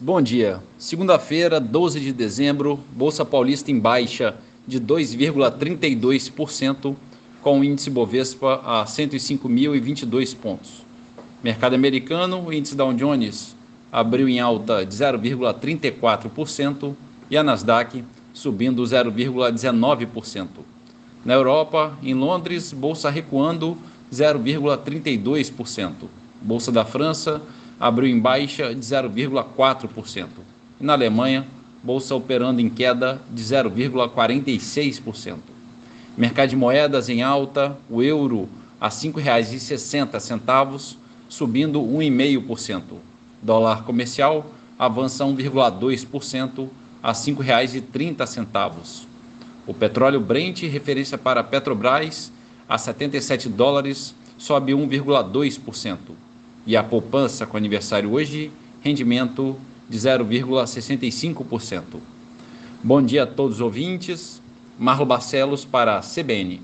Bom dia. Segunda-feira, 12 de dezembro, Bolsa Paulista em baixa de 2,32%, com o índice Bovespa a 105.022 pontos. Mercado americano, o índice Dow Jones abriu em alta de 0,34% e a Nasdaq subindo 0,19%. Na Europa, em Londres, bolsa recuando 0,32%. Bolsa da França abriu em baixa de 0,4%. E na Alemanha, bolsa operando em queda de 0,46%. Mercado de moedas em alta, o euro a R$ 5,60, subindo 1,5%. Dólar comercial avança 1,2% a R$ 5,30. O petróleo Brent, referência para Petrobras, a 77 dólares, sobe 1,2% e a poupança com aniversário hoje, rendimento de 0,65%. Bom dia a todos os ouvintes. Marlo Barcelos para a CBN.